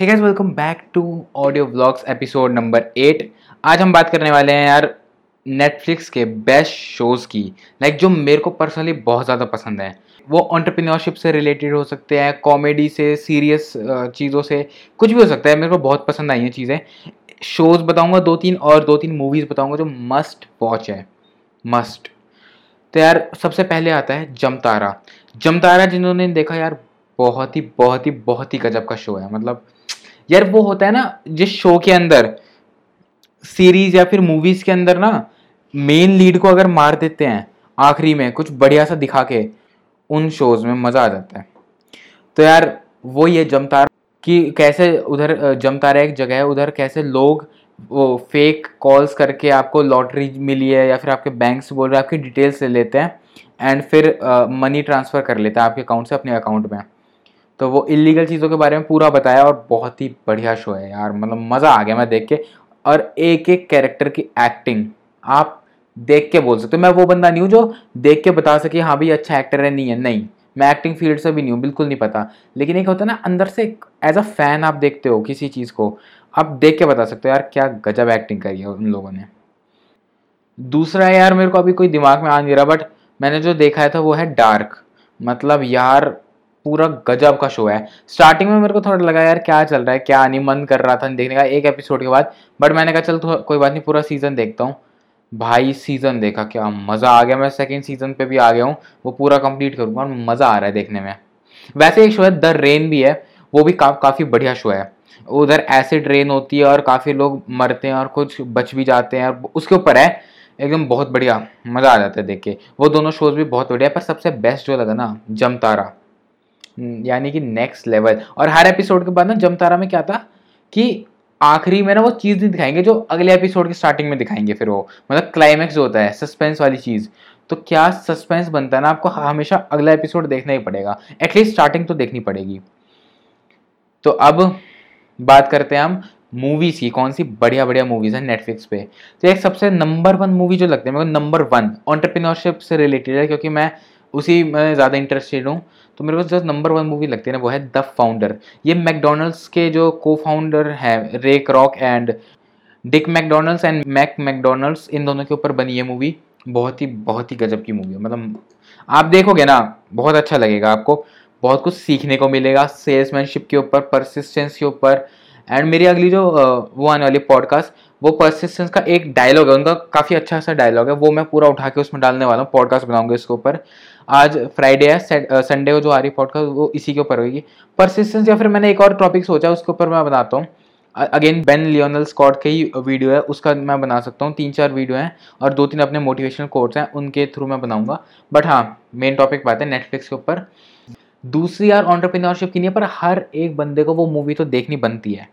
Hey guys welcome back to audio vlogs episode number eight आज हम बात करने वाले हैं यार नेटफ्लिक्स के बेस्ट शोज़ की। लाइक like, जो मेरे को पर्सनली बहुत ज़्यादा पसंद है। वो ऑन्टरप्रीनियोरशिप से रिलेटेड हो सकते हैं कॉमेडी से सीरियस चीज़ों से। कुछ भी हो सकता है मेरे को बहुत पसंद आई हैं चीज़ें। शोज़ बताऊँगा दो तीन और दो तीन मूवीज़ बताऊँगा जो मस्ट वॉच है। मस्ट तो यार सबसे पहले आता है जमतारा। जमतारा जिन्होंने देखा यार बहुत ही बहुत ही बहुत ही गजब का शो है। मतलब यार वो होता है ना, जिस शो के अंदर सीरीज़ या फिर मूवीज़ के अंदर ना मेन लीड को अगर मार देते हैं, आखिरी में, कुछ बढ़िया सा दिखा के, उन शोज़ में मज़ा आ जाता है। तो यार, वो ये जमतारा कि कैसे उधर जमतारा एक जगह है, उधर कैसे लोग, वो फेक कॉल्स करके आपको लॉटरी मिली है, या फिर आपके बैंक से बोल रहे हैं, आपकी डिटेल्स ले लेते हैं एंड फिर मनी ट्रांसफ़र कर लेते हैं आपके अकाउंट से, अपने अकाउंट में। तो वो इलीगल चीज़ों के बारे में पूरा बताया और बहुत ही बढ़िया शो है यार। मतलब मज़ा आ गया मैं देख के। और एक एक कैरेक्टर की एक्टिंग आप देख के बोल सकते हो। मैं वो बंदा नहीं हूँ जो देख के बता सके हाँ भाई अच्छा एक्टर है, नहीं है। नहीं, मैं एक्टिंग फ़ील्ड से भी नहीं हूँ, बिल्कुल नहीं पता। लेकिन एक होता है ना, अंदर से एज अ फ़ैन आप देखते हो किसी चीज़ को, आप देख के बता सकते हो यार क्या गजब एक्टिंग करी है उन लोगों ने। दूसरा यार, मेरे को अभी कोई दिमाग में आ नहीं रहा बट मैंने जो देखा था वो है डार्क मतलब यार पूरा गजब का शो है। स्टार्टिंग में मेरे को थोड़ा लगा यार क्या चल रहा है क्या नहीं मन कर रहा था देखने का। एक एपिसोड के बाद बट मैंने कहा चल कोई बात नहीं पूरा सीज़न देखता हूँ। भाई सीज़न देखा क्या मज़ा आ गया। मैं सेकेंड सीज़न पे भी आ गया हूँ वो पूरा कंप्लीट करूँगा और मज़ा आ रहा है देखने में। वैसे एक शो है द रेन भी है वो भी का, काफ़ी बढ़िया शो है। उधर एसिड रेन होती है और काफ़ी लोग मरते हैं और कुछ बच भी जाते हैं और उसके ऊपर है एकदम बहुत बढ़िया मज़ा आ जाता है देख के। वो दोनों शोज़ भी बहुत बढ़िया पर सबसे बेस्ट जो लगा ना जमतारा। यानी कि नेक्स्ट लेवल और हर एपिसोड के बाद ना, जमतारा में क्या था कि आखिरी में ना वो चीज़ नहीं दिखाएँगे, जो अगले एपिसोड की स्टार्टिंग में दिखाएँगे फिर वो। मतलब क्लाइमैक्स जो होता है सस्पेंस वाली चीज़। तो क्या सस्पेंस बनता है ना, आपको हमेशा अगला एपिसोड देखना ही पड़ेगा। एटलीस्ट स्टार्टिंग तो देखनी पड़ेगी। तो अब बात करते हैं हम मूवीज़ की, कौन सी बढ़िया बढ़िया मूवीज़ है नेटफ्लिक्स पे। तो एक सबसे नंबर वन मूवी जो लगती है, मेरे को नंबर वन ऑन्टरप्रीनोरशिप से रिलेटेड है, क्योंकि मैं उसी में ज़्यादा इंटरेस्टेड हूँ। तो मेरे को जो नंबर वन मूवी लगती है ना, वो है द फाउंडर ये मैकडोनल्ड्स के जो को फाउंडर हैं Ray Kroc and Dick McDonald's and Mac McDonald's इन दोनों के ऊपर बनी ये मूवी बहुत ही बहुत ही गजब की मूवी है। मतलब आप देखोगे ना, बहुत अच्छा लगेगा आपको। बहुत कुछ सीखने को मिलेगा सेल्समैनशिप के ऊपर परसिस्टेंस के ऊपर। एंड मेरी अगली जो वो आने वाली पॉडकास्ट वो परसिस्टेंस का एक डायलॉग है। उनका काफ़ी अच्छा सा डायलॉग है। वो मैं पूरा उठा के उसमें डालने वाला हूँ। पॉडकास्ट बनाऊँगा इसके ऊपर। आज फ्राइडे है संडे को जो आ रही पॉडकास्ट वो इसी के ऊपर होगी। परसिस्टेंस या फिर मैंने एक और टॉपिक सोचा, उसके ऊपर मैं बनाता हूँ। अगेन बेन लियोनल स्कॉट के ही वीडियो है, उसका मैं बना सकता हूँ। तीन चार वीडियो हैं और दो तीन अपने मोटिवेशनल कोर्स हैं, उनके थ्रू मैं बनाऊँगा। बट हाँ मेन टॉपिक बात है नेटफ्लिक्स के ऊपर। दूसरी यार ऑन्टरप्रीनोरशिप की नहीं पर हर एक बंदे को वो मूवी तो देखनी बनती है।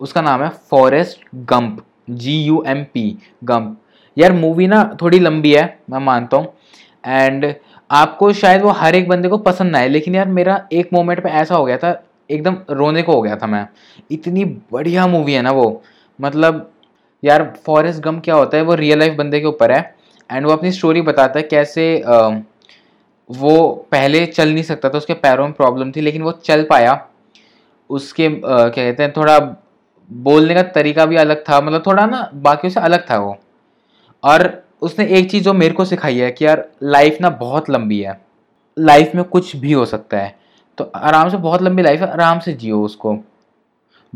उसका नाम है Forrest Gump G U M P Gump यार मूवी ना थोड़ी लंबी है, मैं मानता हूँ। एंड आपको शायद वो हर एक बंदे को पसंद ना आए लेकिन यार मेरा एक मोमेंट पे ऐसा हो गया था एकदम रोने को हो गया था मैं। इतनी बढ़िया मूवी है ना वो। मतलब यार फॉरेस्ट गम क्या होता है वो रियल लाइफ बंदे के ऊपर है एंड वो अपनी स्टोरी बताता है कैसे आ, वो पहले चल नहीं सकता था उसके पैरों में प्रॉब्लम थी लेकिन वो चल पाया। उसके क्या कहते हैं थोड़ा बोलने का तरीका भी अलग था मतलब थोड़ा ना बाकियों से अलग था वो। और उसने एक चीज़ जो मेरे को सिखाई है कि यार लाइफ ना बहुत लंबी है। लाइफ में कुछ भी हो सकता है। तो आराम से बहुत लंबी लाइफ है, आराम से जियो उसको।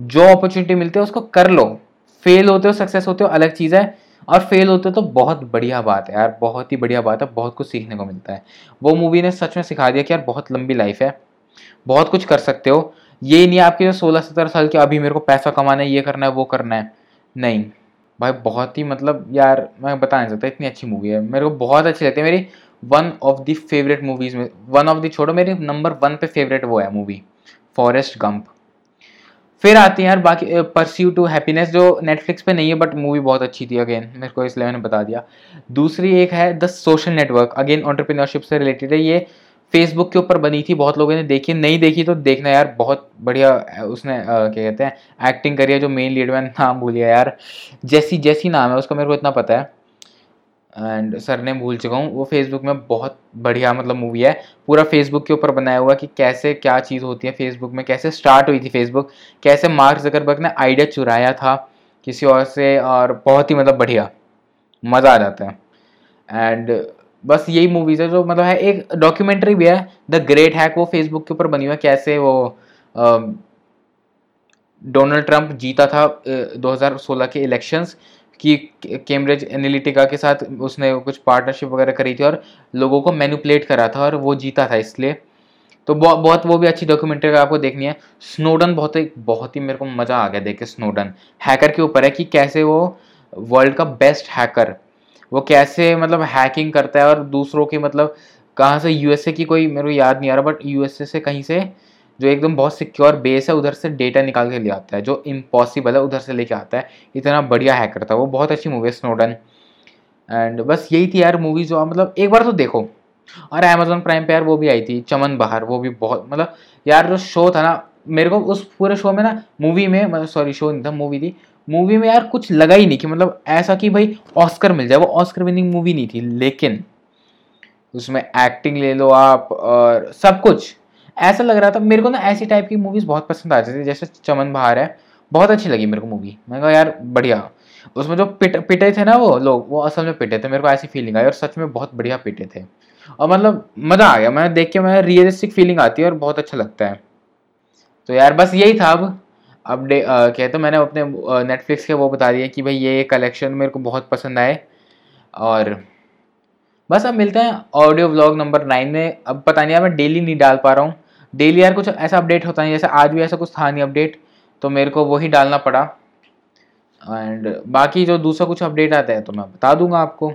जो अपॉर्चुनिटी मिलती है, उसको कर लो। फेल होते हो सक्सेस होते हो, अलग चीज़ है। और फेल होते हो तो बहुत बढ़िया बात है यार, बहुत ही बढ़िया बात है, बहुत कुछ सीखने को मिलता है। वो मूवी ने सच में सिखा दिया कि यार, बहुत लंबी लाइफ है। बहुत कुछ कर सकते हो। ये नहीं आपके जो सोलह सत्रह साल के, अभी मेरे को पैसा कमाना है, ये करना है, वो करना है। नहीं। भाई बहुत ही मतलब यार, मैं बता नहीं सकता, इतनी अच्छी मूवी है। मेरे को बहुत अच्छी लगती है। मेरी one of the favourite movies में वन ऑफ़ द छोड़ो, मेरी नंबर वन पे फेवरेट वो है मूवी फॉरेस्ट गंप फिर आती है यार बाकी परस्यू टू हैप्पीनेस जो नेटफ्लिक्स पे नहीं है बट मूवी बहुत अच्छी थी अगेन मेरे को इसलिए मैंने बता दिया। दूसरी एक है the social network again entrepreneurship से रिलेटेड है। ये फेसबुक के ऊपर बनी थी, बहुत लोगों ने देखी, नहीं देखी तो देखना यार, बहुत बढ़िया उसने क्या कहते हैं एक्टिंग करी है जो मेन लीड में नाम भूल गया यार, जैसी जैसी नाम है, उसका मेरे को इतना पता है एंड सर ने भूल चुका हूँ, वो फेसबुक में बहुत बढ़िया मतलब मूवी है, पूरा फेसबुक के ऊपर बनाया हुआ कि कैसे, क्या चीज़ होती है फेसबुक में, कैसे स्टार्ट हुई थी फेसबुक कैसे मार्क जकरबर्ग ने आइडिया चुराया था किसी और से, और बहुत ही मतलब बढ़िया, मज़ा आ जाता है एंड बस यही मूवीज़ है जो मतलब है, एक डॉक्यूमेंट्री भी है द ग्रेट हैक वो फेसबुक के ऊपर बनी हुई है, कैसे वो डोनाल्ड ट्रंप जीता था 2016 के इलेक्शंस कि कैम्ब्रिज एनालिटिका के साथ उसने कुछ पार्टनरशिप वगैरह करी थी और लोगों को मैनिपुलेट करा था और वो जीता था इसलिए। तो बहुत बहुत वो भी अच्छी डॉक्यूमेंट्री आपको देखनी है स्नोडन बहुत ही बहुत ही मेरे को मज़ा आ गया देख के स्नोडन हैकर के ऊपर है कि कैसे वो वर्ल्ड का बेस्ट हैकर वो कैसे मतलब हैकिंग करता है और दूसरों की मतलब कहाँ से यूएसए की कोई मेरे को याद नहीं आ रहा बट यूएसए से कहीं से जो एकदम बहुत सिक्योर बेस है, उधर से डेटा निकाल के ले आता है, जो इम्पॉसिबल है, उधर से लेके आता है। इतना बढ़िया हैकर था वो, बहुत अच्छी मूवी है स्नोडन एंड बस यही थी यार मूवी जो मतलब एक बार तो देखो। और अमेजोन प्राइम पे यार वो भी आई थी, चमन बहार, वो भी बहुत मतलब यार जो शो था ना, मेरे को उस पूरे शो में ना मूवी में मतलब सॉरी शो नहीं था मूवी थी मूवी में यार कुछ लगा ही नहीं कि मतलब ऐसा कि भाई ऑस्कर मिल जाए। वो ऑस्कर विनिंग मूवी नहीं थी, लेकिन उसमें एक्टिंग ले लो आप और सब कुछ। ऐसा लग रहा था, मेरे को ना ऐसी टाइप की मूवीज़ बहुत पसंद आती थी। जैसे चमन बहार है, बहुत अच्छी लगी मेरे को मूवी मैं कहा, यार, बढ़िया। उसमें जो पिट, पिटे थे ना वो लोग, वो असल में पिटे थे। मेरे को ऐसी फीलिंग आई और सच में बहुत बढ़िया पिटे थे। और मतलब मज़ा आ गया। मैं देख के मैं रियलिस्टिक फीलिंग आती है और बहुत अच्छा लगता है। तो यार, बस यही था अब। अपडे कहते तो मैंने अपने नेटफ्लिक्स के वो बता दिया कि भाई ये कलेक्शन मेरे को बहुत पसंद आए। और बस अब मिलते हैं ऑडियो व्लॉग नंबर नाइन में। अब पता नहीं यार मैं डेली नहीं डाल पा रहा हूँ। डेली यार कुछ ऐसा अपडेट होता है जैसे आज भी ऐसा कुछ था नहीं अपडेट तो मेरे को वही डालना पड़ा। एंड बाकी जो दूसरा कुछ अपडेट आता है तो मैं बता दूँगा आपको।